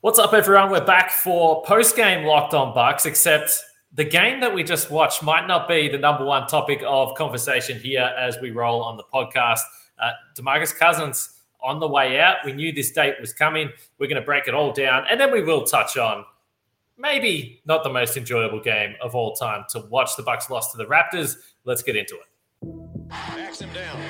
What's up, everyone? We're back for post game Locked On Bucks, except the game that we just watched might not be the number one topic of conversation here as we roll on the podcast. Uh, Demarcus Cousins on the way out. We knew this date was coming. We're going to break it all down, and then we will touch on maybe not the most enjoyable game of all time to watch the Bucks lost to the Raptors. Let's get into it. Backs him down.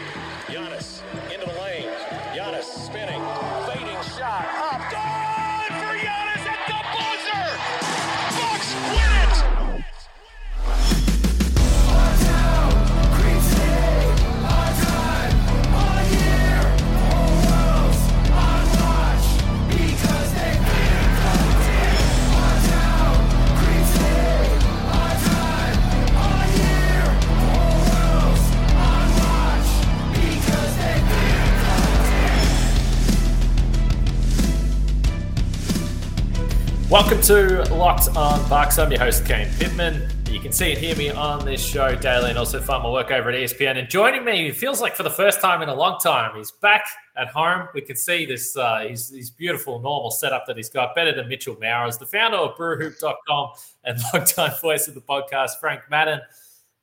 Welcome to Locked On Bucks. I'm your host, Kane Pitman. You can see and hear me on this show daily and also find my work over at ESPN. And joining me, it feels like for the first time in a long time, he's back at home. We can see this uh, his, his beautiful, normal setup that he's got, better than Mitchell Mowers, the founder of brewhoop.com and longtime voice of the podcast, Frank Madden.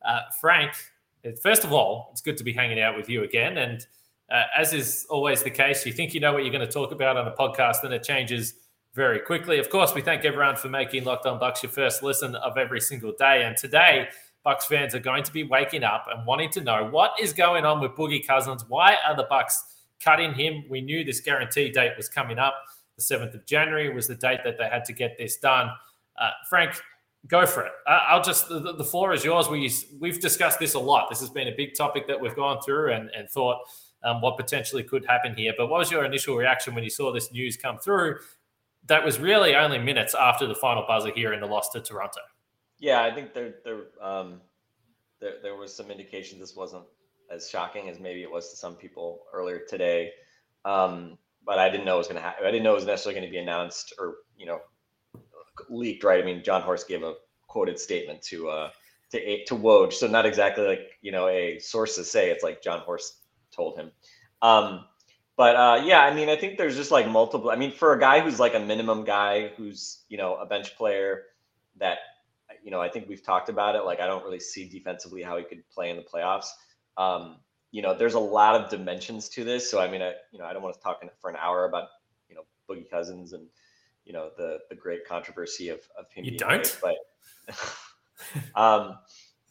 Uh, Frank, first of all, it's good to be hanging out with you again. And uh, as is always the case, you think you know what you're going to talk about on a podcast, and it changes – very quickly. Of course, we thank everyone for making Locked On Bucks your first listen of every single day. And today, Bucks fans are going to be waking up and wanting to know what is going on with Boogie Cousins. Why are the Bucks cutting him? We knew this guarantee date was coming up. The 7th of January was the date that they had to get this done. Uh, Frank, go for it. Uh, I'll just, the, the, floor is yours. We, we've discussed this a lot. This has been a big topic that we've gone through and, and thought um, what potentially could happen here. But what was your initial reaction when you saw this news come through? That was really only minutes after the final buzzer here in the loss to Toronto. Yeah, I think there there um, there there was some indication this wasn't as shocking as maybe it was to some people earlier today. Um, but I didn't know it was going to happen. I didn't know it was necessarily going to be announced or you know leaked. Right? I mean, Jon Horst gave a quoted statement to uh, to to Woj, so not exactly like you know a sources say. It's like Jon Horst told him. Um, but uh, yeah, I mean, I think there's just like multiple. I mean, for a guy who's like a minimum guy, who's you know a bench player, that you know, I think we've talked about it. Like, I don't really see defensively how he could play in the playoffs. Um, you know, there's a lot of dimensions to this. So I mean, I you know, I don't want to talk for an hour about you know Boogie Cousins and you know the the great controversy of of him. You don't, great, but um,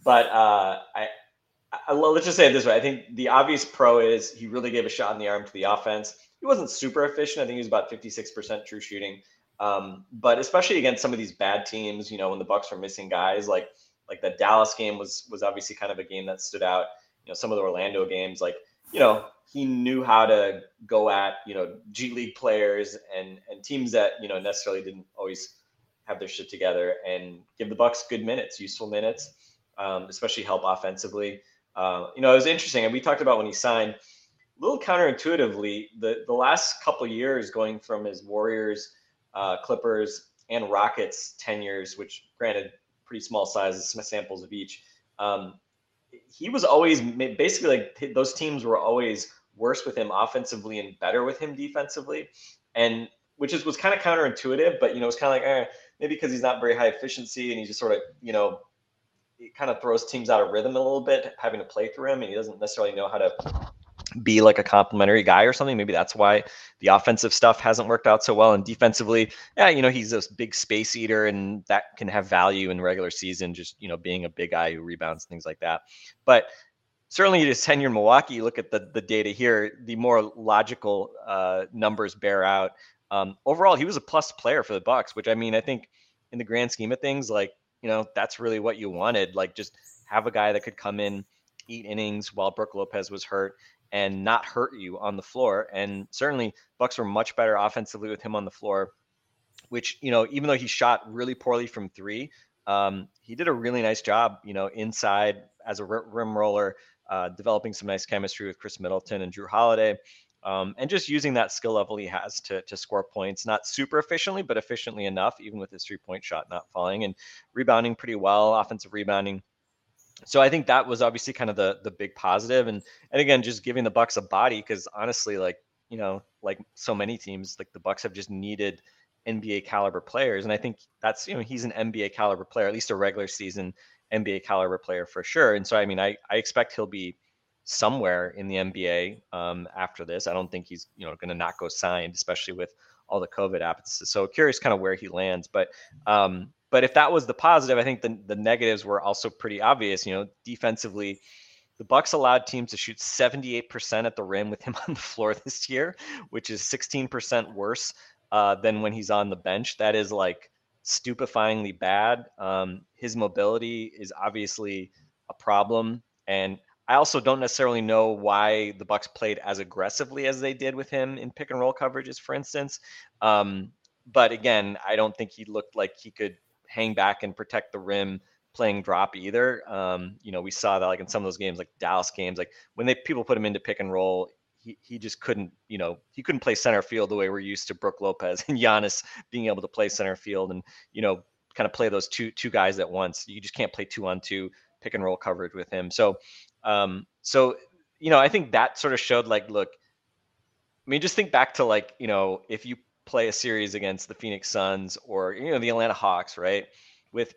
but uh, I let's just say it this way. I think the obvious pro is he really gave a shot in the arm to the offense. He wasn't super efficient. I think he was about 56% true shooting. Um, but especially against some of these bad teams, you know, when the Bucks were missing guys, like like the Dallas game was was obviously kind of a game that stood out. You know, some of the Orlando games, like you know, he knew how to go at you know G League players and and teams that you know necessarily didn't always have their shit together and give the Bucks good minutes, useful minutes, um, especially help offensively. Uh, you know, it was interesting, and we talked about when he signed. A little counterintuitively, the the last couple years, going from his Warriors, uh, Clippers, and Rockets tenures, which granted pretty small sizes, samples of each, um, he was always basically like those teams were always worse with him offensively and better with him defensively, and which is was kind of counterintuitive, but you know, it's kind of like eh, maybe because he's not very high efficiency and he just sort of you know it kind of throws teams out of rhythm a little bit having to play through him and he doesn't necessarily know how to be like a complimentary guy or something. Maybe that's why the offensive stuff hasn't worked out so well. And defensively yeah you know he's this big space eater and that can have value in regular season just you know being a big guy who rebounds things like that. But certainly his tenure in milwaukee. Look at the, the data here. The more logical uh, numbers bear out. Um, overall he was a plus player for the bucks which i mean i think in the grand scheme of things like you know, that's really what you wanted. Like just have a guy that could come in, eat innings while Brook Lopez was hurt and not hurt you on the floor. And certainly Bucks were much better offensively with him on the floor, which, you know, even though he shot really poorly from three, um, he did a really nice job, you know, inside as a rim roller, uh, developing some nice chemistry with Khris Middleton and Jrue Holiday um, and just using that skill level he has to to score points, not super efficiently, but efficiently enough, even with his three point shot not falling and rebounding pretty well, offensive rebounding. So I think that was obviously kind of the the big positive, and and again, just giving the Bucks a body because honestly, like you know, like so many teams, like the Bucks have just needed NBA caliber players. And I think that's, you know, he's an NBA caliber player, at least a regular season NBA caliber player for sure. And so, I mean, I, I expect he'll be somewhere in the NBA um, after this. I don't think he's, you know, going to not go signed, especially with all the COVID absences. So curious kind of where he lands. But, um, but if that was the positive, I think the, the negatives were also pretty obvious. You know, defensively, the Bucks allowed teams to shoot 78% at the rim with him on the floor this year, which is 16% worse uh, than when he's on the bench. That is like stupefyingly bad. Um, his mobility is obviously a problem, and I also don't necessarily know why the Bucks played as aggressively as they did with him in pick and roll coverages, for instance. Um, but again, I don't think he looked like he could hang back and protect the rim playing drop either. Um, you know, we saw that like in some of those games, like Dallas games, like when they people put him into pick and roll, he, he just couldn't, you know, he couldn't play center field the way we're used to Brook Lopez and Giannis being able to play center field and, you know, kind of play those two two guys at once. You just can't play two on two pick and roll coverage with him. So um so you know, I think that sort of showed like, look, I mean, just think back to like, you know, if you play a series against the Phoenix Suns or you know the Atlanta Hawks, right? With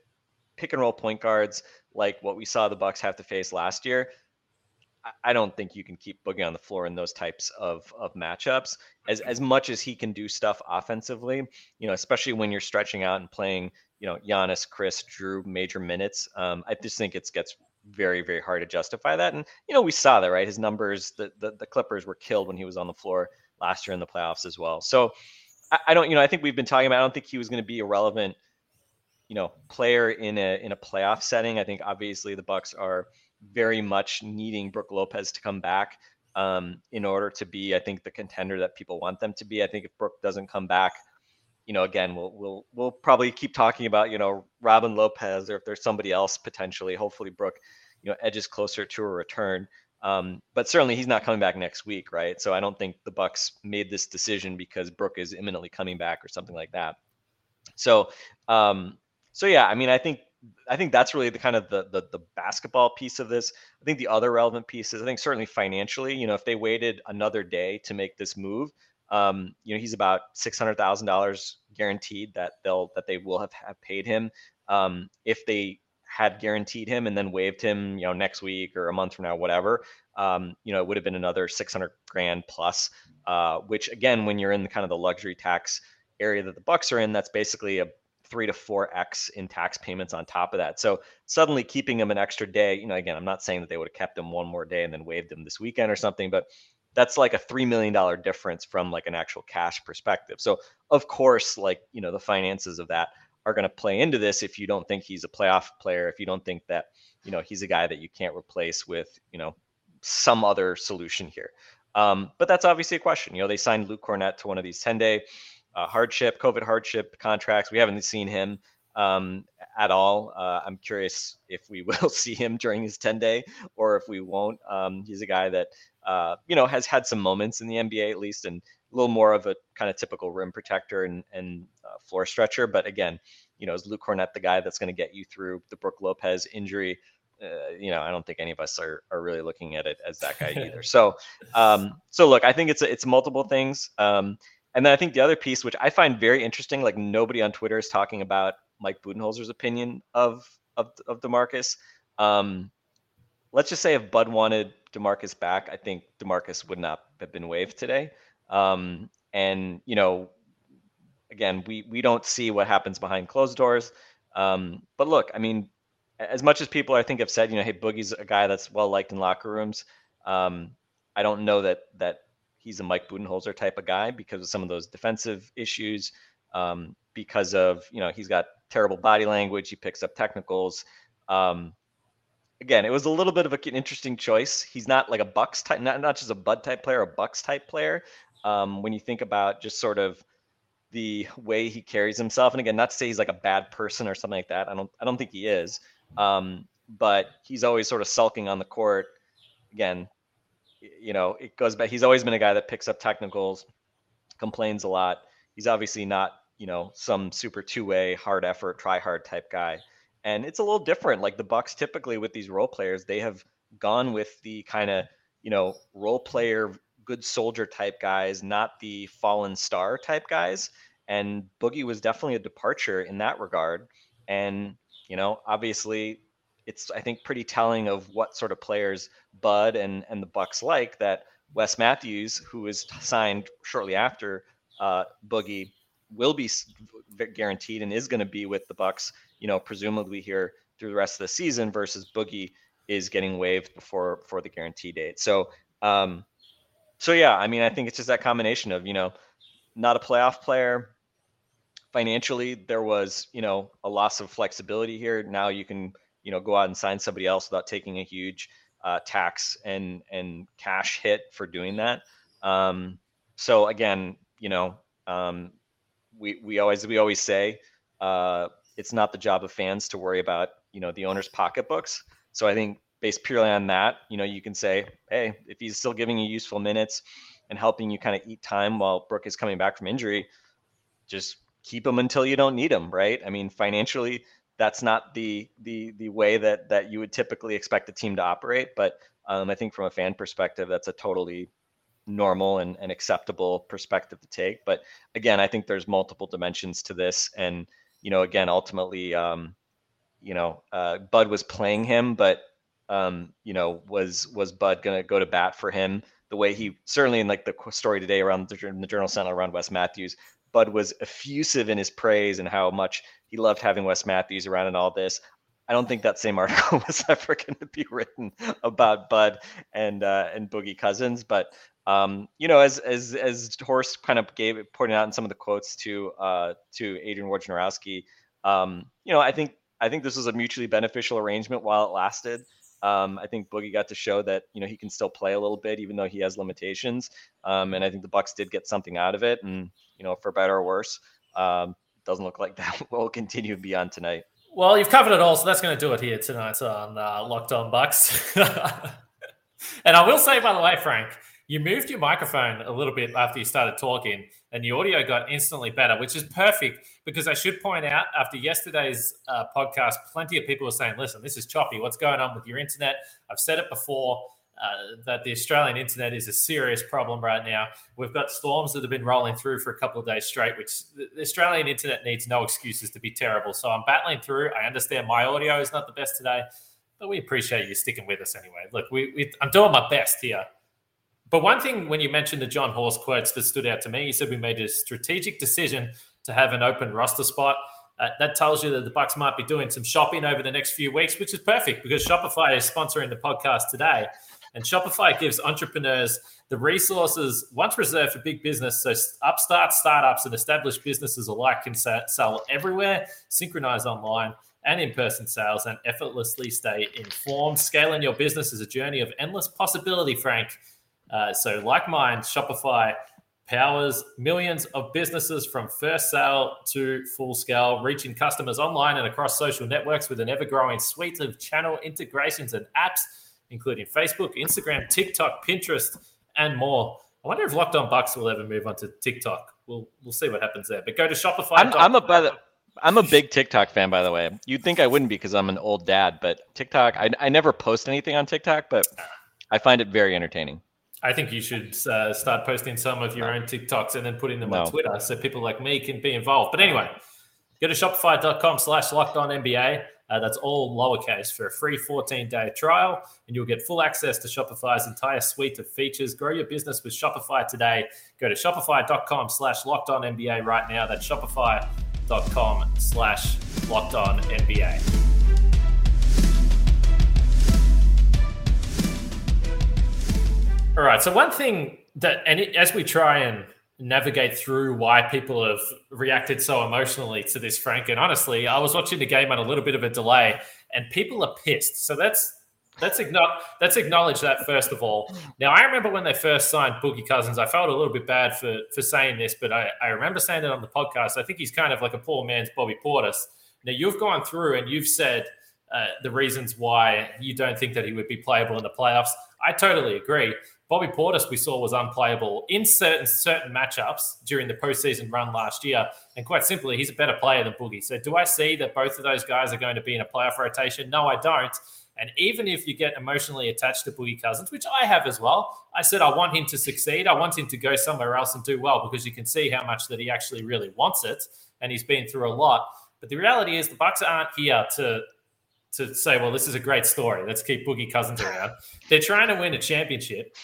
pick and roll point guards like what we saw the Bucks have to face last year, I don't think you can keep Boogie on the floor in those types of of matchups. As as much as he can do stuff offensively, you know, especially when you're stretching out and playing, you know, Giannis, Khris, Jrue major minutes. Um, I just think it gets very very hard to justify that. And you know, we saw that right. His numbers, the the, the Clippers were killed when he was on the floor last year in the playoffs as well. So I, I don't, you know, I think we've been talking about. I don't think he was going to be a relevant, you know, player in a in a playoff setting. I think obviously the Bucks are very much needing Brook Lopez to come back um, in order to be, I think, the contender that people want them to be. I think if Brook doesn't come back, you know, again, we'll we'll we'll probably keep talking about you know Robin Lopez or if there's somebody else potentially. Hopefully, Brook, you know, edges closer to a return. Um, but certainly he's not coming back next week, right? So I don't think the Bucks made this decision because Brook is imminently coming back or something like that. So, um, so yeah, I mean, I think I think that's really the kind of the, the, the basketball piece of this. I think the other relevant piece is I think certainly financially, you know, if they waited another day to make this move, um, you know, he's about six hundred thousand dollars guaranteed that they'll that they will have, have paid him. Um, if they had guaranteed him and then waived him, you know, next week or a month from now, whatever, um, you know, it would have been another 600 grand plus, uh, which again, when you're in the kind of the luxury tax area that the Bucks are in, that's basically a three to four X in tax payments on top of that. So suddenly keeping him an extra day, you know, again, I'm not saying that they would have kept him one more day and then waived him this weekend or something, but that's like a three million dollar difference from like an actual cash perspective. So of course, like you know, the finances of that are going to play into this if you don't think he's a playoff player, if you don't think that, you know, he's a guy that you can't replace with, you know, some other solution here. Um, but that's obviously a question. You know, they signed Luke Kornet to one of these 10 day uh, hardship, COVID hardship contracts. We haven't seen him um, at all. Uh, I'm curious if we will see him during his 10 day or if we won't. Um, he's a guy that, uh, you know, has had some moments in the NBA at least and a little more of a kind of typical rim protector and, and uh, floor stretcher. But again, you know, is Luke Kornet the guy that's going to get you through the Brook Lopez injury? Uh, you know, I don't think any of us are, are really looking at it as that guy either. So, um, so look, I think it's it's multiple things. Um, and then I think the other piece, which I find very interesting, like nobody on Twitter is talking about Mike Budenholzer's opinion of of of Demarcus. Um, let's just say if Bud wanted Demarcus back, I think Demarcus would not have been waived today. Um, and you know, again, we we don't see what happens behind closed doors. Um, but look, I mean, as much as people I think have said, you know, hey, Boogie's a guy that's well liked in locker rooms. Um, I don't know that that he's a Mike Budenholzer type of guy because of some of those defensive issues. Um, because of you know he's got terrible body language, he picks up technicals. Um, again, it was a little bit of an interesting choice. He's not like a Bucks type, not not just a Bud type player, a Bucks type player. Um, when you think about just sort of the way he carries himself, and again, not to say he's like a bad person or something like that. I don't I don't think he is. Um, but he's always sort of sulking on the court. Again, you know, it goes back. He's always been a guy that picks up technicals, complains a lot. He's obviously not, you know, some super two-way, hard effort, try hard type guy. And it's a little different. Like the Bucks typically with these role players, they have gone with the kind of, you know, role player, good soldier type guys, not the fallen star type guys. and Boogie was definitely a departure in that regard. And you know, obviously, it's I think pretty telling of what sort of players Bud and and the Bucks like that Wes Matthews, who was signed shortly after uh, Boogie, will be guaranteed and is going to be with the Bucks. You know, presumably here through the rest of the season versus Boogie is getting waived before for the guarantee date. So, um, so yeah, I mean, I think it's just that combination of you know, not a playoff player. Financially, there was you know a loss of flexibility here. Now you can you know go out and sign somebody else without taking a huge uh, tax and and cash hit for doing that. Um, so again, you know, um, we we always we always say uh, it's not the job of fans to worry about you know the owner's pocketbooks. So I think based purely on that, you know, you can say, hey, if he's still giving you useful minutes and helping you kind of eat time while Brook is coming back from injury, just keep him until you don't need him, right? I mean, financially, that's not the the the way that that you would typically expect a team to operate. But um, I think from a fan perspective, that's a totally normal and, and acceptable perspective to take. But again, I think there's multiple dimensions to this, and you know, again, ultimately, um, you know, uh, Bud was playing him, but um, you know, was was Bud gonna go to bat for him the way he certainly in like the story today around the, the Journal Sentinel around Wes Matthews, Bud was effusive in his praise and how much he loved having Wes Matthews around and all this. I don't think that same article was ever going to be written about Bud and uh, and Boogie Cousins, but um, you know, as as as Horst kind of gave it pointing out in some of the quotes to uh, to Adrian Wojnarowski, um, you know, I think I think this was a mutually beneficial arrangement while it lasted. Um, I think Boogie got to show that you know he can still play a little bit even though he has limitations, um, and I think the Bucks did get something out of it. And you know, for better or worse, um, doesn't look like that will continue beyond tonight. Well, you've covered it all, so that's going to do it here tonight on uh, Locked On Bucks. and I will say, by the way, Frank, you moved your microphone a little bit after you started talking, and the audio got instantly better, which is perfect because I should point out after yesterday's uh, podcast, plenty of people were saying, listen, this is choppy. What's going on with your internet? I've said it before. Uh, that the Australian internet is a serious problem right now. We've got storms that have been rolling through for a couple of days straight, which the Australian internet needs no excuses to be terrible. So I'm battling through. I understand my audio is not the best today, but we appreciate you sticking with us anyway. Look, we, we I'm doing my best here. But one thing when you mentioned the Jon Horst quotes that stood out to me, you said we made a strategic decision to have an open roster spot. Uh, that tells you that the Bucks might be doing some shopping over the next few weeks, which is perfect because Shopify is sponsoring the podcast today. And Shopify gives entrepreneurs the resources once reserved for big business. So upstarts, startups, and established businesses alike can sell everywhere, synchronize online and in-person sales, and effortlessly stay informed. Scaling your business is a journey of endless possibility, Frank. Uh, so, like mine, Shopify powers millions of businesses from first sale to full scale, reaching customers online and across social networks with an ever growing suite of channel integrations and apps, including Facebook, Instagram, TikTok, Pinterest, and more. I wonder if Locked On Bucks will ever move on to TikTok. We'll we'll see what happens there. But go to Shopify. I'm, I'm a by the, I'm a big TikTok fan, by the way. You'd think I wouldn't be because I'm an old dad, but TikTok, I, I never post anything on TikTok, but I find it very entertaining. I think you should uh, start posting some of your no. own TikToks and then putting them no. on Twitter so people like me can be involved. But anyway, go to shopify.com slash locked on NBA. Uh, that's all lowercase for a free 14 day trial, and you'll get full access to Shopify's entire suite of features. Grow your business with Shopify today. Go to shopify.com slash locked on NBA right now. That's shopify.com slash locked on NBA. All right. So one thing that, and it, as we try and navigate through why people have reacted so emotionally to this, Frank, and honestly, I was watching the game on a little bit of a delay, and people are pissed. So that's that's acknowledge acknowledge that first of all. Now I remember when they first signed Boogie Cousins, I felt a little bit bad for for saying this, but I, I remember saying it on the podcast. I think he's kind of like a poor man's Bobby Portis. Now you've gone through and you've said uh, the reasons why you don't think that he would be playable in the playoffs. I totally agree. Bobby Portis we saw was unplayable in certain certain matchups during the postseason run last year, and quite simply, he's a better player than Boogie. So, do I see that both of those guys are going to be in a playoff rotation? No, I don't. And even if you get emotionally attached to Boogie Cousins, which I have as well, I said I want him to succeed. I want him to go somewhere else and do well because you can see how much that he actually really wants it, and he's been through a lot. But the reality is, the Bucks aren't here to to say, well, this is a great story. Let's keep Boogie Cousins around. They're trying to win a championship,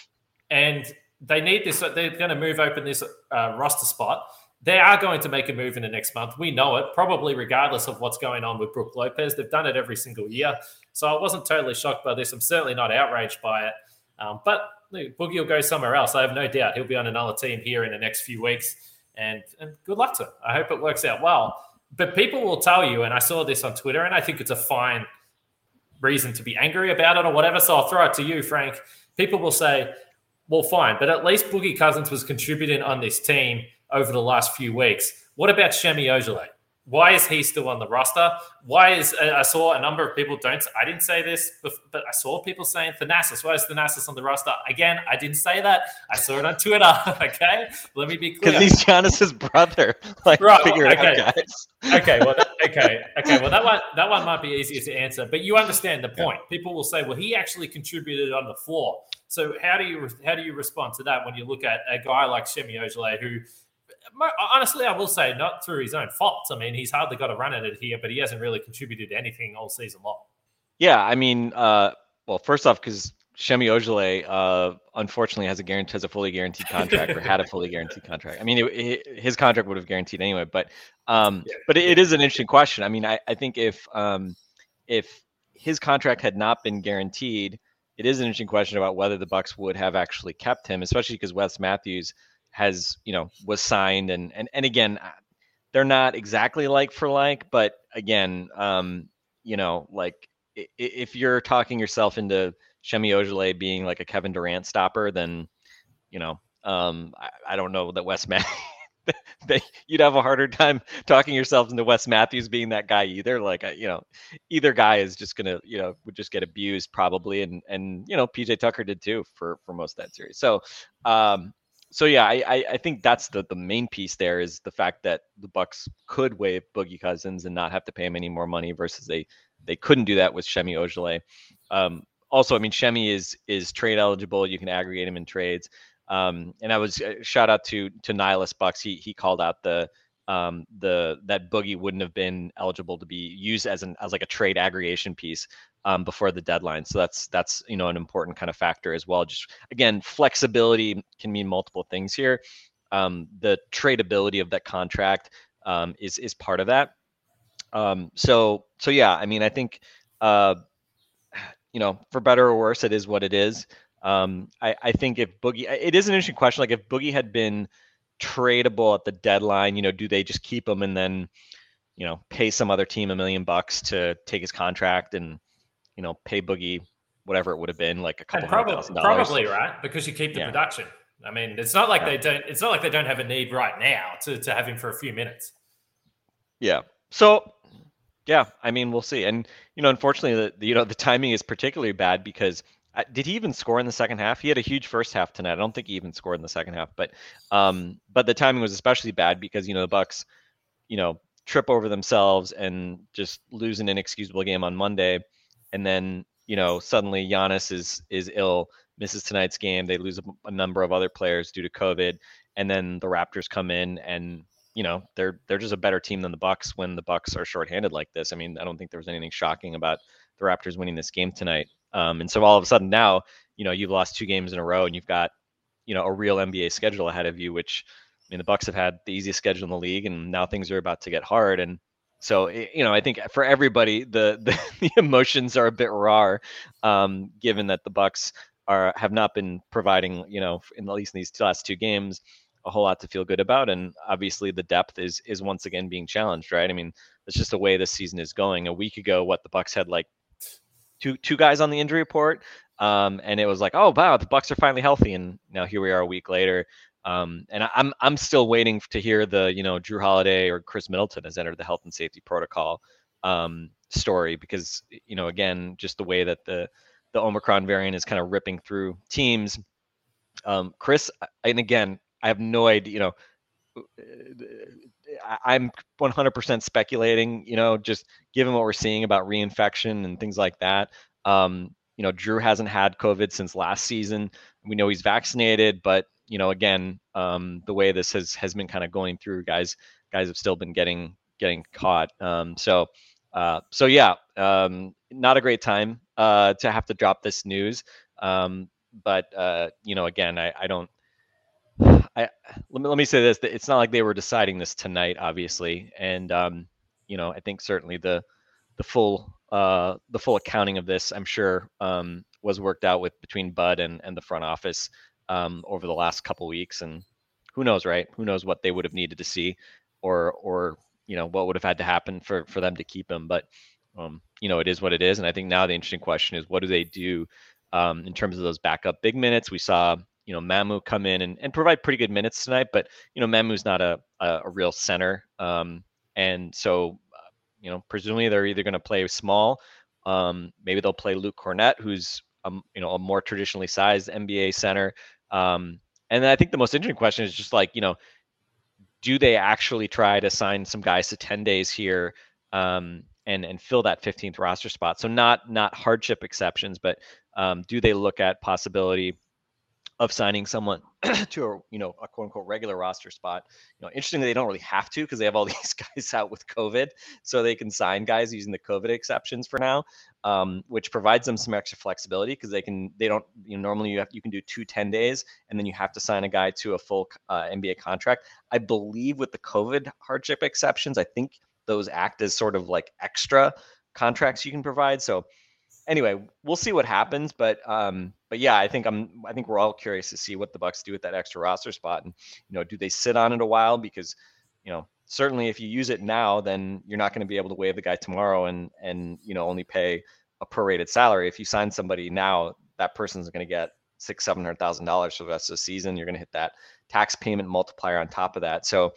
and they need this. They're going to move open this uh, roster spot. They are going to make a move in the next month. We know it, probably regardless of what's going on with Brook Lopez. They've done it every single year. So I wasn't totally shocked by this. I'm certainly not outraged by it. Um, but look, Boogie will go somewhere else. I have no doubt he'll be on another team here in the next few weeks. And, and good luck to him. I hope it works out well. But people will tell you, and I saw this on Twitter, and I think it's a fine reason to be angry about it or whatever. So I'll throw it to you, Frank. People will say, well, fine, but at least Boogie Cousins was contributing on this team over the last few weeks. What about Semi Ojeleye? Why is he still on the roster? Why is I saw a number of people don't I didn't say this, but I saw people saying Thanasis. Why is Thanasis on the roster? Again, I didn't say that. I saw it on Twitter. okay, let me be clear. Because he's Giannis's brother. Like, right. figure okay. it out, guys. okay. Well, that, okay. Okay. Well, that one that one might be easier to answer, but you understand the point. People will say, well, he actually contributed on the floor. So how do you how do you respond to that when you look at a guy like Semi Ojeleye who honestly, I will say, not through his own fault. I mean, he's hardly got a run at it here, but he hasn't really contributed anything all season long. Yeah, I mean, uh, well, first off, because Semi Ojeleye, uh, unfortunately, has a guarantee, has a fully guaranteed contract, or had a fully guaranteed contract. I mean, it, it, his contract would have guaranteed anyway, but um, yeah. but it, it is an interesting question. I mean, I, I think if um, if his contract had not been guaranteed, it is an interesting question about whether the Bucks would have actually kept him, especially because Wes Matthews has you know was signed and and and again uh, they're not exactly like for like but again um you know like if you're talking yourself into Semi Ojeleye being like a Kevin Durant stopper then you know um I, I don't know that Wes Matthews you'd have a harder time talking yourself into Wes Matthews being that guy either. Like, you know, either guy is just gonna, you know, would just get abused probably, and and you know, PJ Tucker did too for for most of that series. So, um, so yeah, I, I think that's the the main piece there is the fact that the Bucks could waive Boogie Cousins and not have to pay him any more money versus they they couldn't do that with Semi Ojeleye. Um, also, I mean, Semi is is trade eligible. You can aggregate him in trades. Um, and I was uh, shout out to to Nihilus Bucks. He he called out the um, the that Boogie wouldn't have been eligible to be used as an as like a trade aggregation piece um, before the deadline. So that's that's you know an important kind of factor as well. Just again, flexibility can mean multiple things here. Um, the tradability of that contract um, is is part of that. Um, so so yeah, I mean, I think uh, you know, for better or worse, it is what it is. Um, I, I think if Boogie, it is an interesting question. Like if Boogie had been tradable at the deadline, you know, do they just keep him and then, you know, pay some other team a million bucks to take his contract and you know, pay Boogie whatever it would have been, like a couple probably, thousand dollars. Probably right because you keep the yeah. production. I mean, it's not like yeah. they don't. It's not like they don't have a need right now to to have him for a few minutes. Yeah. So, yeah, I mean, we'll see. And you know, unfortunately, the, you know the timing is particularly bad because did he even score in the second half? He had a huge first half tonight. I don't think he even scored in the second half, but um, but the timing was especially bad because you know the Bucks, you know, trip over themselves and just lose an inexcusable game on Monday and then you know suddenly Giannis is is ill, misses tonight's game. They lose a, a number of other players due to COVID, and then the Raptors come in and you know they're they're just a better team than the Bucks when the Bucks are shorthanded like this. I mean, I don't think there was anything shocking about the Raptors winning this game tonight. Um, and so all of a sudden now, you know, you've lost two games in a row, and you've got you know a real NBA schedule ahead of you, which I mean the Bucks have had the easiest schedule in the league, and now things are about to get hard. And so you know, I think for everybody, the the, the emotions are a bit raw, um, given that the Bucks are have not been providing, you know, in at least in these last two games, a whole lot to feel good about. And obviously, the depth is is once again being challenged, right? I mean, it's just the way this season is going. A week ago, what the Bucks had like two two guys on the injury report, um, and it was like, oh wow, the Bucks are finally healthy, and now here we are a week later. Um, and I'm I'm still waiting to hear the you know Jrue Holiday or Khris Middleton has entered the health and safety protocol um, story because you know again just the way that the the Omicron variant is kind of ripping through teams. Um, Khris and again I have no idea you know I'm 100% speculating you know just given what we're seeing about reinfection and things like that. Um, you know, Jrue hasn't had COVID since last season. We know he's vaccinated, but you know, again, um, the way this has has been kind of going through, guys, guys have still been getting getting caught. Um, so, uh, so yeah, um, not a great time uh, to have to drop this news. Um, but uh, you know, again, I, I don't. I let me let me say this: it's not like they were deciding this tonight, obviously, and um, you know, I think certainly the the full uh, the full accounting of this, I'm sure, um, was worked out with between Bud and and the front office um, over the last couple weeks, and who knows, right? Who knows what they would have needed to see, or or you know what would have had to happen for for them to keep him, but um, you know, it is what it is. And I think now the interesting question is, what do they do um, in terms of those backup big minutes? We saw, you know, Mamu come in and, and provide pretty good minutes tonight, but you know, Mamu's not a a, a real center, um, and so uh, you know, presumably they're either going to play small. Um, maybe they'll play Luke Kornet, who's a, you know a more traditionally sized NBA center. Um, and then I think the most interesting question is just like, you know, do they actually try to sign some guys to 10 days here um, and and fill that 15th roster spot. So not not hardship exceptions, but um, do they look at possibility of signing someone to a you know a quote unquote regular roster spot? You know, interestingly, they don't really have to because they have all these guys out with COVID, so they can sign guys using the COVID exceptions for now, um, which provides them some extra flexibility because they can they don't you know normally you have you can do two 10 days and then you have to sign a guy to a full uh, NBA contract. I believe with the COVID hardship exceptions, I think those act as sort of like extra contracts you can provide. So anyway, we'll see what happens. But um, but yeah, I think I'm I think we're all curious to see what the Bucks do with that extra roster spot. And you know, do they sit on it a while? Because, you know, certainly if you use it now, then you're not going to be able to waive the guy tomorrow and and you know only pay a prorated salary. If you sign somebody now, that person's going to get six, seven hundred thousand dollars for the rest of the season. You're going to hit that tax payment multiplier on top of that. So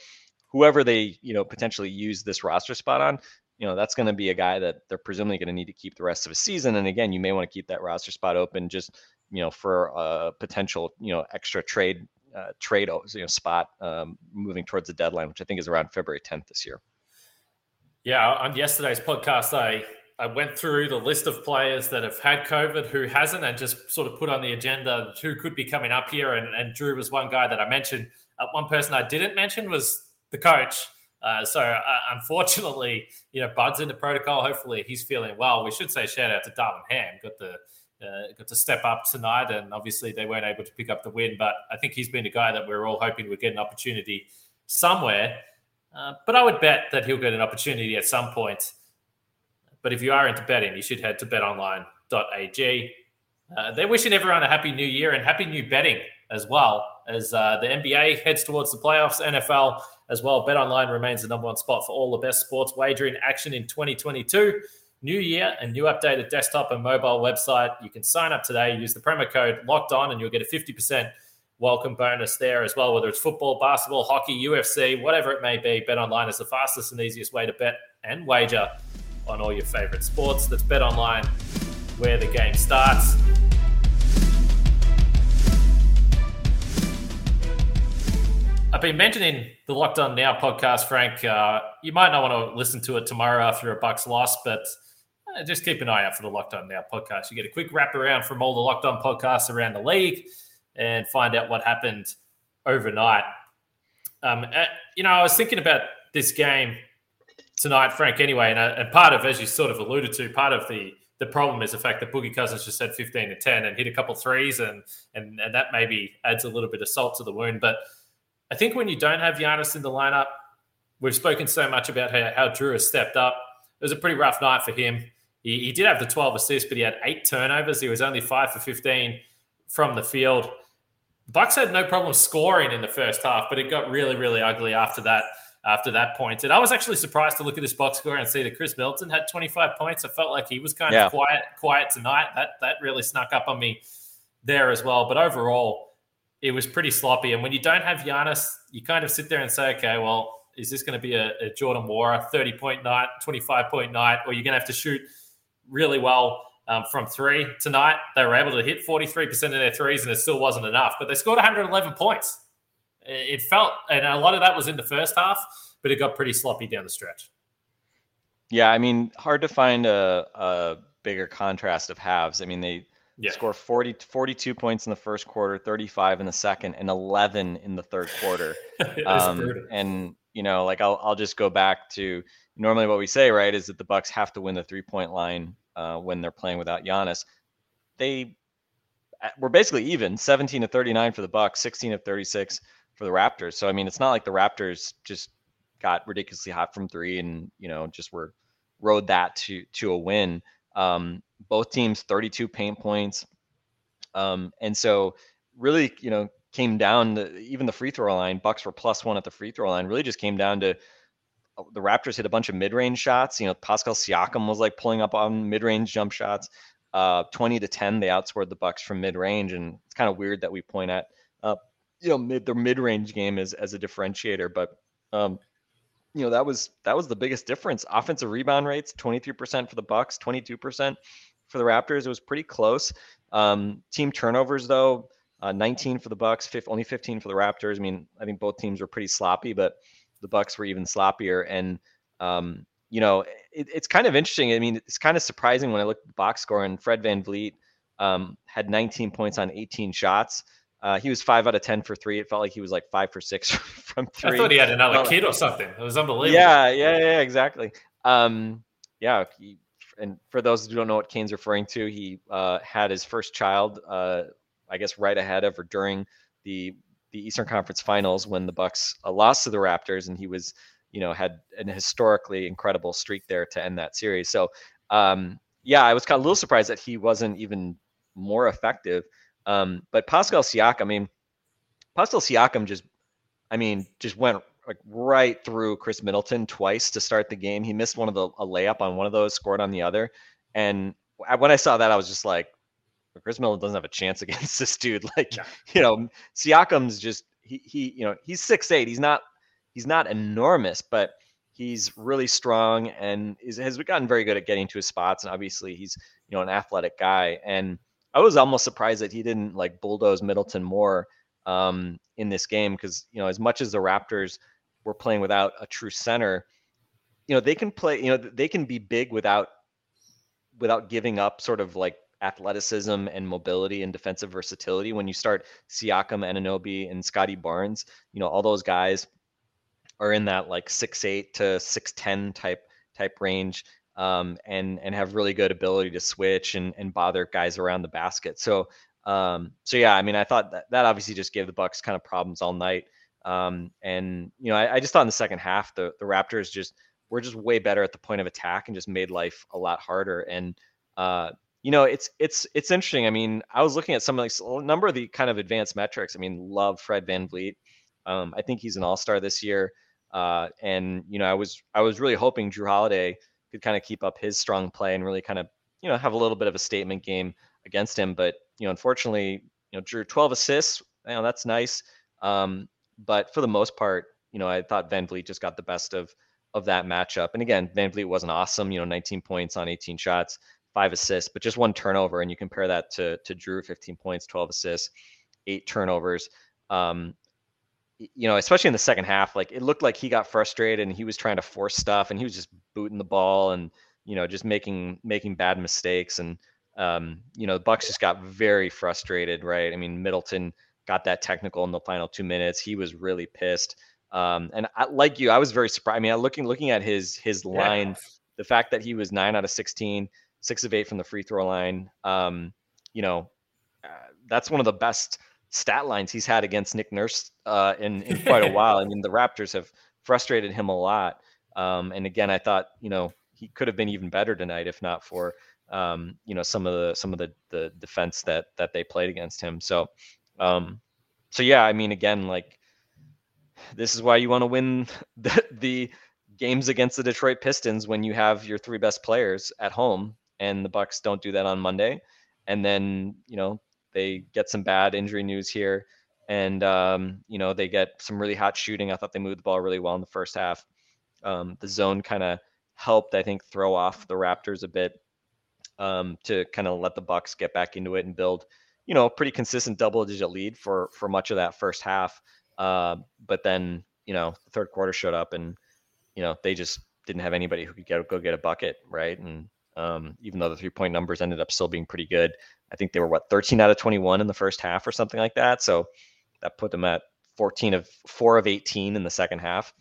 whoever they you know potentially use this roster spot on you know that's going to be a guy that they're presumably going to need to keep the rest of the season and again you may want to keep that roster spot open just you know for a potential you know extra trade uh, trade you know spot um, moving towards the deadline which i think is around february 10th this year yeah on yesterday's podcast i i went through the list of players that have had covid who hasn't and just sort of put on the agenda who could be coming up here and, and jrue was one guy that i mentioned uh, one person i didn't mention was the coach. Uh, so uh, unfortunately, you know, Bud's in the protocol. Hopefully, he's feeling well. We should say shout out to Darvin Ham. Got the uh, got to step up tonight, and obviously they weren't able to pick up the win. But I think he's been a guy that we're all hoping would get an opportunity somewhere. Uh, but I would bet that he'll get an opportunity at some point. But if you are into betting, you should head to betonline.ag. Uh, they're wishing everyone a happy new year and happy new betting as well as uh, the NBA heads towards the playoffs. NFL as well. Bet Online remains the number one spot for all the best sports wagering action in 2022. New year and new updated desktop and mobile website. You can sign up today. Use the promo code Locked On, and you'll get a 50% welcome bonus there as well. Whether it's football, basketball, hockey, UFC, whatever it may be, Bet Online is the fastest and easiest way to bet and wager on all your favorite sports. That's Bet Online, where the game starts. I've been mentioning the Locked On Now podcast, Frank. Uh, you might not want to listen to it tomorrow after a Bucks loss, but uh, just keep an eye out for the Locked On Now podcast. You get a quick wrap around from all the Locked On podcasts around the league and find out what happened overnight. Um, uh, you know, I was thinking about this game tonight, Frank. Anyway, and, uh, and part of, as you sort of alluded to, part of the the problem is the fact that Boogie Cousins just had 15 to 10 and hit a couple threes, and and and that maybe adds a little bit of salt to the wound, but I think when you don't have Giannis in the lineup, we've spoken so much about how, how Jrue has stepped up. It was a pretty rough night for him. He, he did have the 12 assists, but he had eight turnovers. He was only five for 15 from the field. Bucks had no problem scoring in the first half, but it got really, really ugly after that. After that point, and I was actually surprised to look at this box score and see that Khris Middleton had 25 points. I felt like he was kind yeah. of quiet, quiet tonight. That that really snuck up on me there as well. But overall, it was pretty sloppy. And when you don't have Giannis, you kind of sit there and say, okay, well, is this going to be a, a Jordan Nwora 30 point night, 25 point night, or you're going to have to shoot really well um, from three tonight? They were able to hit 43% of their threes and it still wasn't enough, but they scored 111 points. It felt, and a lot of that was in the first half, but it got pretty sloppy down the stretch. Yeah, I mean, hard to find a, a bigger contrast of halves. I mean, they Yeah. score 40, 42 points in the first quarter, 35 in the second, and 11 in the third quarter. Um, and you know, like I'll I'll just go back to normally what we say, right, is that the Bucks have to win the three point line uh, when they're playing without Giannis. They uh, were basically even, 17 to 39 for the Bucks, 16 of 36 for the Raptors. So I mean, it's not like the Raptors just got ridiculously hot from three and you know just were rode that to to a win. Um, both teams 32 paint points, um, and so really, you know, came down to even the free throw line. Bucks were plus one at the free throw line. Really just came down to uh, the Raptors hit a bunch of mid-range shots. You know, Pascal Siakam was like pulling up on mid-range jump shots. Uh, 20 to 10, they outscored the Bucks from mid-range, and it's kind of weird that we point at, uh, you know, mid their mid-range game as as a differentiator. But um, you know, that was that was the biggest difference. Offensive rebound rates, 23% for the Bucks, 22% for the Raptors. It was pretty close. Um, team turnovers, though, uh, 19 for the Bucks, only 15 for the Raptors. I mean, I think both teams were pretty sloppy, but the Bucks were even sloppier. And um, you know, it, it's kind of interesting. I mean, it's kind of surprising when I look at the box score and Fred VanVleet um, had 19 points on 18 shots. Uh, he was five out of 10 for three. It felt like he was like five for six from three. I thought he had another Well, kid or something. It was unbelievable. Yeah, yeah, yeah, exactly. Um, yeah, he, and for those who don't know what Kane's referring to, he uh, had his first child, uh, I guess, right ahead of or during the the Eastern Conference Finals when the Bucks uh, lost to the Raptors, and he was, you know, had an historically incredible streak there to end that series. So, um, yeah, I was kind of a little surprised that he wasn't even more effective. Um, but Pascal Siakam, I mean, Pascal Siakam just, I mean, just went like right through Khris Middleton twice to start the game. He missed one of the a layup on one of those, scored on the other. And when I saw that, I was just like, Khris Middleton doesn't have a chance against this dude. Like, Yeah. you know, Siakam's just he he you know he's six eight. He's not he's not enormous, but he's really strong and is, has gotten very good at getting to his spots. And obviously, he's you know an athletic guy. And I was almost surprised that he didn't like bulldoze Middleton more um, in this game because you know as much as the Raptors were playing without a true center, you know they can play. You know they can be big without without giving up sort of like athleticism and mobility and defensive versatility. When you start Siakam, Anunoby, and Scottie Barnes, you know all those guys are in that like six eight to six ten type type range. Um, and and have really good ability to switch and and bother guys around the basket. So um, so yeah, I mean, I thought that that obviously just gave the Bucks kind of problems all night. Um, and you know, I, I just thought in the second half the the Raptors just were just way better at the point of attack and just made life a lot harder. And uh, you know, it's it's it's interesting. I mean, I was looking at some of like a number of the kind of advanced metrics. I mean, love Fred VanVleet. Um, I think he's an All Star this year. Uh, and you know, I was I was really hoping Jrue Holiday could kind of keep up his strong play and really kind of you know have a little bit of a statement game against him. But you know, unfortunately, you know, Jrue 12 assists. You know, that's nice. Um, but for the most part, you know, I thought VanVleet just got the best of of that matchup. And again, VanVleet wasn't awesome. You know, 19 points on 18 shots, five assists, but just one turnover. And you compare that to to Jrue, 15 points, 12 assists, eight turnovers. Um, you know, especially in the second half, like it looked like he got frustrated and he was trying to force stuff and he was just booting the ball and you know just making making bad mistakes and um, you know the Bucks just got very frustrated, right? I mean, Middleton got that technical in the final two minutes. He was really pissed. Um, and I, like you, I was very surprised. I mean, I looking looking at his his line, the fact that he was nine out of 16, six of eight from the free throw line. Um, you know, uh, that's one of the best stat lines he's had against Nick Nurse uh, in in quite a while. I mean, the Raptors have frustrated him a lot. Um, and again, I thought you know he could have been even better tonight if not for um, you know some of the some of the the defense that that they played against him. So um, so yeah, I mean, again, like this is why you want to win the, the games against the Detroit Pistons when you have your three best players at home, and the Bucks don't do that on Monday, and then you know they get some bad injury news here, and um, you know they get some really hot shooting. I thought they moved the ball really well in the first half. Um, the zone kind of helped, I think, throw off the Raptors a bit um, to kind of let the Bucks get back into it and build, you know, a pretty consistent double-digit lead for for much of that first half. Uh, but then, you know, the third quarter showed up, and you know they just didn't have anybody who could get, go get a bucket, right? And Um, even though the three point numbers ended up still being pretty good, I think they were what 13 out of 21 in the first half or something like that. So that put them at 14 of four of 18 in the second half.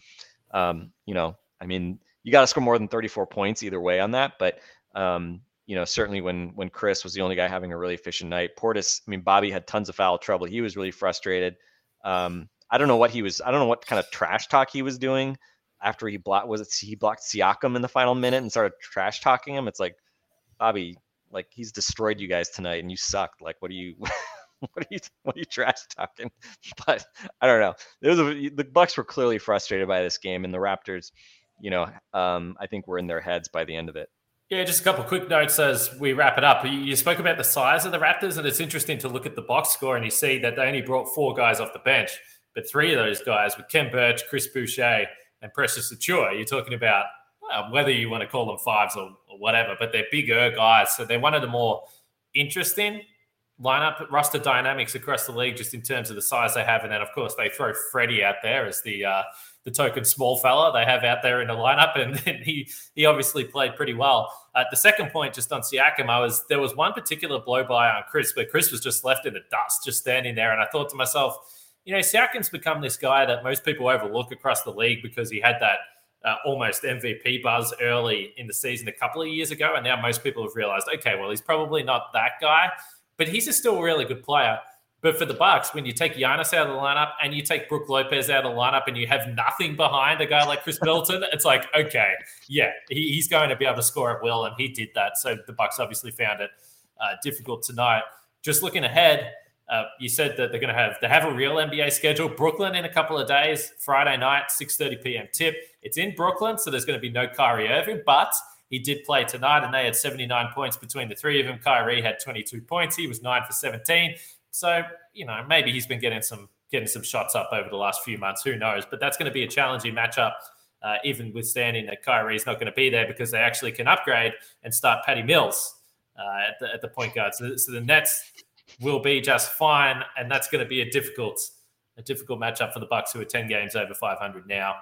Um, you know, I mean, you got to score more than 34 points either way on that, but um, you know, certainly when when Khris was the only guy having a really efficient night, Portis, I mean, Bobby had tons of foul trouble. He was really frustrated. Um, I don't know what he was. I don't know what kind of trash talk he was doing after he blocked. Was it he blocked Siakam in the final minute and started trash talking him? It's like, Bobby, like he's destroyed you guys tonight and you sucked. Like, what are you? what are you? What are you trash talking? But I don't know. Was a, the Bucks were clearly frustrated by this game, and the Raptors, you know, um, I think were in their heads by the end of it. Yeah, just a couple quick notes as we wrap it up. You spoke about the size of the Raptors, and it's interesting to look at the box score and you see that they only brought four guys off the bench, but three of those guys were Khem Birch, Chris Boucher, and Precious Achiuwa. You're talking about uh, whether you want to call them fives or, or, whatever, but they're bigger guys, so they're one of the more interesting lineup roster dynamics across the league, just in terms of the size they have, and then of course they throw Freddie out there as the uh, the token small fella they have out there in the lineup, and, and he he obviously played pretty well. Uh, the second point, just on Siakam, I was there was one particular blow by on Khris where Khris was just left in the dust, just standing there, and I thought to myself, you know, Siakam's become this guy that most people overlook across the league because he had that. Uh, almost MVP buzz early in the season a couple of years ago, and now most people have realized, okay, well, he's probably not that guy, but he's a still really good player. But for the Bucks, when you take Giannis out of the lineup and you take Brook Lopez out of the lineup and you have nothing behind a guy like Khris Middleton, it's like, okay, yeah, he, he's going to be able to score at will, and he did that. So the Bucks obviously found it uh, difficult tonight. Just looking ahead, uh, you said that they're going to have they have a real NBA schedule. Brooklyn in a couple of days, Friday night, 6:30 p.m. tip. It's in Brooklyn, so there's going to be no Kyrie Irving, but he did play tonight, and they had 79 points between the three of them. Kyrie had 22 points. He was nine for 17. So you know maybe he's been getting some getting some shots up over the last few months. Who knows? But that's going to be a challenging matchup. Uh, even withstanding that Kyrie's not going to be there because they actually can upgrade and start Patty Mills uh, at, the, at the point guard. So, so the Nets will be just fine, and that's going to be a difficult a difficult matchup for the Bucks, who are ten games over 500 now.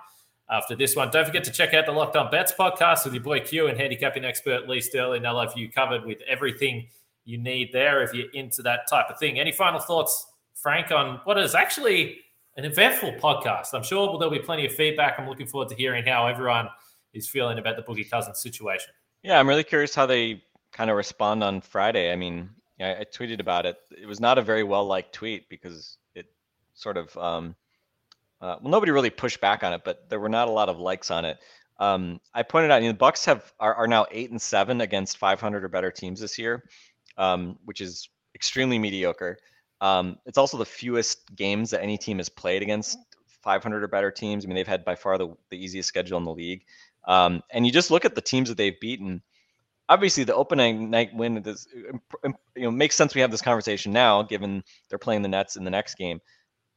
After this one, don't forget to check out the Locked On Bets podcast with your boy Q and handicapping expert Lee Sterling. They'll have you covered with everything you need there if you're into that type of thing. Any final thoughts, Frank, on what is actually an eventful podcast? I'm sure there'll be plenty of feedback. I'm looking forward to hearing how everyone is feeling about the Boogie Cousins situation. Yeah, I'm really curious how they kind of respond on Friday. I mean, I, I tweeted about it. It was not a very well liked tweet because it sort of, um, uh, well, nobody really pushed back on it, but there were not a lot of likes on it. Um, I pointed out, you know, the Bucks have are, are now eight and seven against 500 or better teams this year um, which is extremely mediocre. Um, it's also the fewest games that any team has played against 500 or better teams. I mean, they've had by far the, the easiest schedule in the league. Um, and you just look at the teams that they've beaten. Obviously, the opening night win this, you know, makes sense. We have this conversation now, given they're playing the Nets in the next game.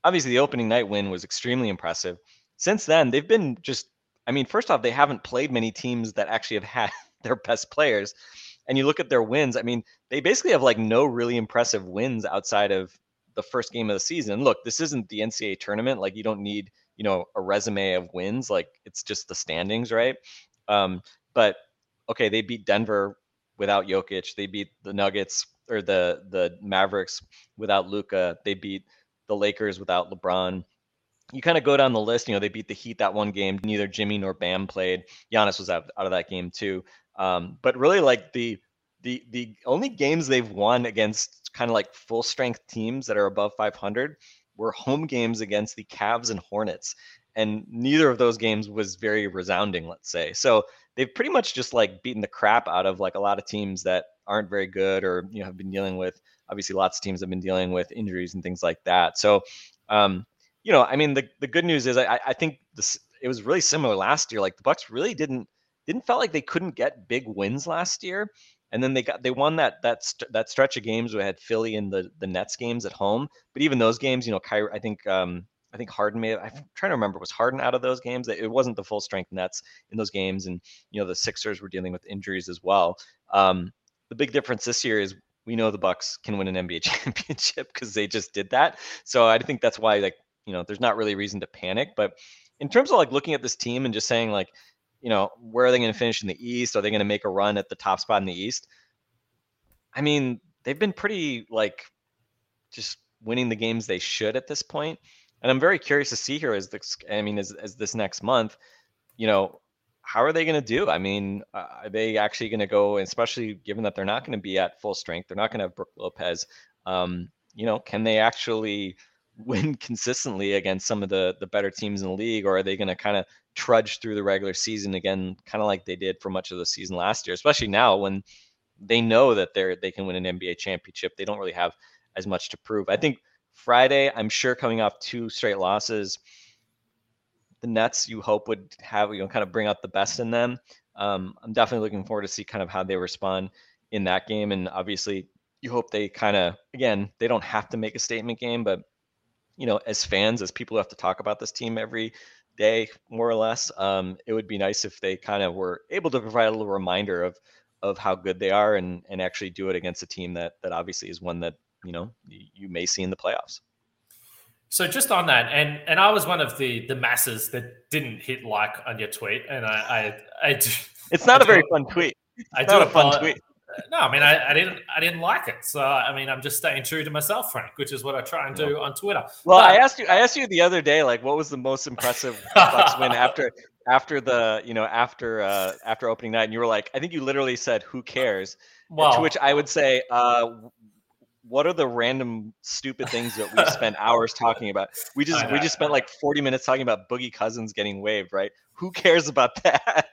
Obviously, the opening night win was extremely impressive. Since then, they've been just. I mean, first off, they haven't played many teams that actually have had their best players and you look at their wins, I mean, they basically have like no really impressive wins outside of the first game of the season. look, this isn't the NCAA tournament. Like you don't need, you know, a resume of wins. Like it's just the standings, right? Um, but okay, they beat Denver without Jokic. They beat the Nuggets or the the Mavericks without Luka. They beat the Lakers without LeBron. You kind of go down the list. You know, they beat the Heat that one game. Neither Jimmy nor Bam played. Giannis was out, out of that game too. Um, but really, like the the the only games they've won against kind of like full strength teams that are above 500 were home games against the Cavs and Hornets, and neither of those games was very resounding. Let's say so they've pretty much just like beaten the crap out of like a lot of teams that aren't very good or you know have been dealing with obviously lots of teams have been dealing with injuries and things like that. So um, you know, I mean the the good news is I I think this it was really similar last year. Like the Bucks really didn't didn't felt like they couldn't get big wins last year. And then they got they won that that that stretch of games we had Philly and the the Nets games at home. But even those games, you know, Kyrie, I think um, I think Harden made. I'm trying to remember was Harden out of those games. It wasn't the full strength Nets in those games, and you know the Sixers were dealing with injuries as well. Um, the big difference this year is we know the Bucks can win an NBA championship because they just did that. So I think that's why like you know there's not really reason to panic. But in terms of like looking at this team and just saying like you know, where are they going to finish in the East? Are they going to make a run at the top spot in the East? I mean, they've been pretty like just winning the games they should at this point. And I'm very curious to see here as this, I mean, as, as this next month, you know, how are they going to do? I mean, uh, are they actually going to go, especially given that they're not going to be at full strength? They're not going to have Brook Lopez. Um, you know, can they actually win consistently against some of the the better teams in the league, or are they going to kind of trudge through the regular season again, kind of like they did for much of the season last year? Especially now when they know that they're they can win an NBA championship, they don't really have as much to prove. I think Friday, I'm sure coming off two straight losses, the Nets you hope would have you know kind of bring out the best in them. Um, I'm definitely looking forward to see kind of how they respond in that game, and obviously you hope they kind of again they don't have to make a statement game, but you know as fans as people who have to talk about this team every day more or less, um, it would be nice if they kind of were able to provide a little reminder of of how good they are and and actually do it against a team that that obviously is one that you know you may see in the playoffs. So just on that, and and I was one of the the masses that didn't hit like on your tweet, and I I, I do, it's not I a very fun tweet. It's I do a fun tweet. No, I mean I, I, didn't I didn't like it. So I mean I'm just staying true to myself, Frank, which is what I try and do on Twitter. Well, but, I asked you I asked you the other day, like what was the most impressive Bucks win after after the you know after uh after opening night, and you were like, I think you literally said, "Who cares?" Well, to which I would say, uh, what are the random stupid things that we spent hours talking about? We just we just spent like 40 minutes talking about Boogie Cousins getting waived, right? Who cares about that?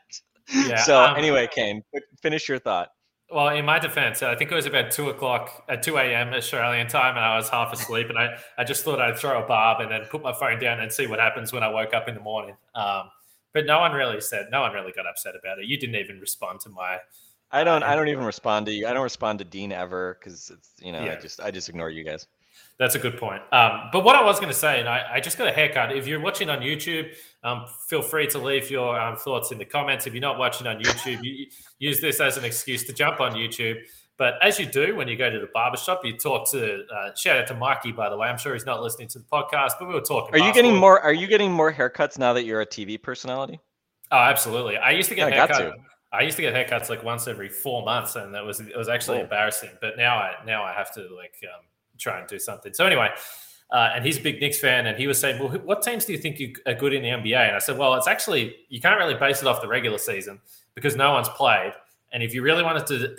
Yeah, so um, anyway, Kane, finish your thought. Well, in my defense, I think it was about two o'clock at two a.m. Australian time, and I was half asleep, and I, I just thought I'd throw a barb and then put my phone down and see what happens when I woke up in the morning. Um, but no one really said, no one really got upset about it. You didn't even respond to my I don't. I don't even respond to you. I don't respond to Dean ever because it's you know. Yeah. I just I just ignore you guys. That's a good point. Um, but what I was going to say, and I, I, just got a haircut. If you're watching on YouTube, um, feel free to leave your um, thoughts in the comments. If you're not watching on YouTube, you, use this as an excuse to jump on YouTube. But as you do when you go to the barbershop, you talk to uh, shout out to Mikey, by the way. I'm sure he's not listening to the podcast, but we were talking. Are you getting more? Are you getting more haircuts now that you're a TV personality? Oh, absolutely. I used to get yeah, haircut. I used to get haircuts like once every four months, and that was it was actually embarrassing. But now I now I have to like um, try and do something. So anyway, uh, and he's a big Knicks fan, and he was saying, "Well, what teams do you think you are good in the NBA?" And I said, "Well, it's actually you can't really base it off the regular season because no one's played. And if you really wanted to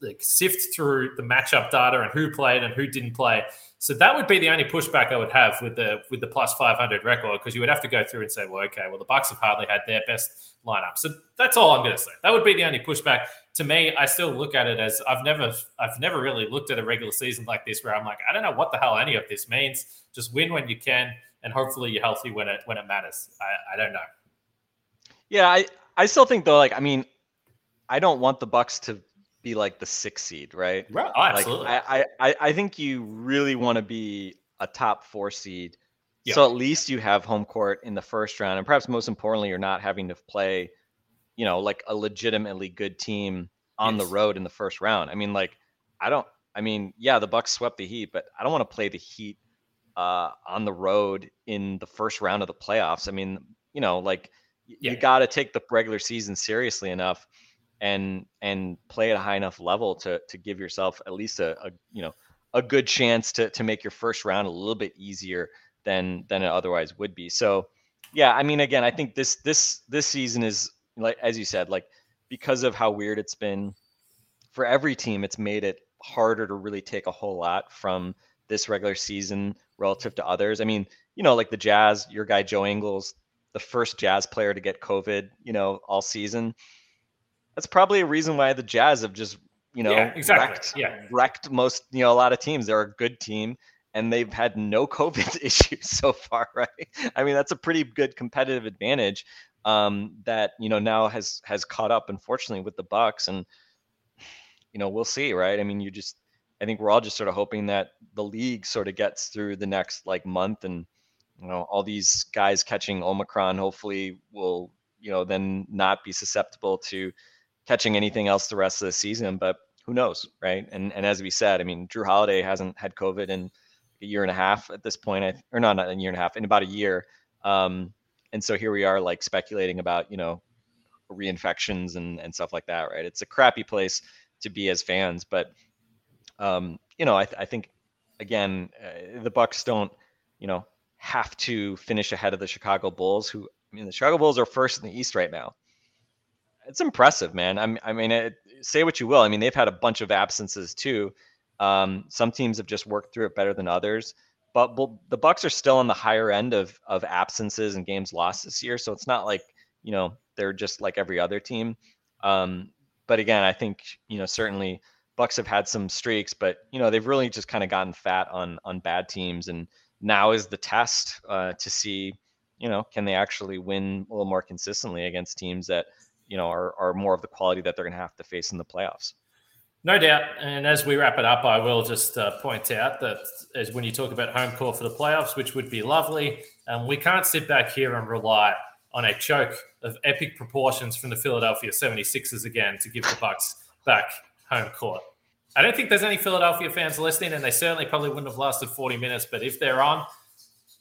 like sift through the matchup data and who played and who didn't play, so that would be the only pushback I would have with the with the plus 500 record because you would have to go through and say, well, okay, well the Bucks have hardly had their best lineup. So that's all I'm going to say. That would be the only pushback. To me, I still look at it as I've never I've never really looked at a regular season like this where I'm like, I don't know what the hell any of this means. Just win when you can, and hopefully you're healthy when it when it matters. I, I don't know. Yeah, I I still think though, like I mean, I don't want the Bucks to be like the sixth seed, right? Right. Oh, absolutely. Like, I, I, I think you really want to be a top four seed. Yep. So at least you have home court in the first round. And perhaps most importantly, you're not having to play, you know, like a legitimately good team on yes. the road in the first round. I mean, like, I don't, I mean, yeah, the Bucks swept the Heat, but I don't want to play the Heat uh, on the road in the first round of the playoffs. I mean, you know, like, yeah. you got to take the regular season seriously enough and and play at a high enough level to to give yourself at least a, a you know a good chance to to make your first round a little bit easier than than it otherwise would be. So yeah, I mean again, I think this this this season is like as you said, like because of how weird it's been for every team, it's made it harder to really take a whole lot from this regular season relative to others. I mean, you know, like the Jazz, your guy Joe Ingles, the first Jazz player to get COVID, you know, all season that's probably a reason why the Jazz have just you know yeah, exactly. wrecked, yeah. wrecked most you know a lot of teams. They're a good team and they've had no COVID issues so far, right? I mean that's a pretty good competitive advantage um, that you know now has has caught up unfortunately with the Bucks and you know we'll see, right? I mean you just I think we're all just sort of hoping that the league sort of gets through the next like month and you know all these guys catching Omicron hopefully will you know then not be susceptible to catching anything else the rest of the season, but who knows, right? And and as we said, I mean, Jrue Holiday hasn't had COVID in a year and a half at this point, or not, not a year and a half, in about a year. Um, and so here we are, like speculating about, you know, reinfections and and stuff like that, right? It's a crappy place to be as fans, but um, you know, I, th- I think again, uh, the Bucks don't, you know, have to finish ahead of the Chicago Bulls, who I mean, the Chicago Bulls are first in the East right now. It's impressive, man. I'm, I mean, it, say what you will. I mean, they've had a bunch of absences too. Um, some teams have just worked through it better than others, but the Bucks are still on the higher end of of absences and games lost this year. So it's not like you know they're just like every other team. Um, but again, I think you know certainly Bucks have had some streaks, but you know they've really just kind of gotten fat on on bad teams, and now is the test uh, to see you know can they actually win a little more consistently against teams that you know are are more of the quality that they're going to have to face in the playoffs. No doubt. And as we wrap it up, I will just uh, point out that as when you talk about home court for the playoffs, which would be lovely, um, we can't sit back here and rely on a choke of epic proportions from the Philadelphia 76ers again to give the Bucks back home court. I don't think there's any Philadelphia fans listening, and they certainly probably wouldn't have lasted 40 minutes. But if they're on,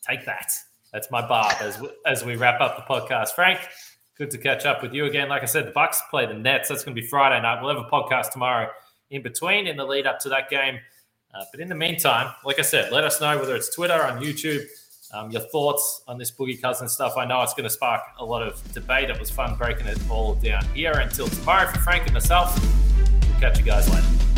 take that. That's my bar as as we wrap up the podcast. Frank, good to catch up with you again. Like I said, the Bucks play the Nets. That's going to be Friday night. We'll have a podcast tomorrow in between in the lead up to that game. Uh, but in the meantime, like I said, let us know whether it's Twitter on YouTube, um, your thoughts on this Boogie Cousin stuff. I know it's going to spark a lot of debate. It was fun breaking it all down here. Until tomorrow, for Frank and myself, we'll catch you guys later.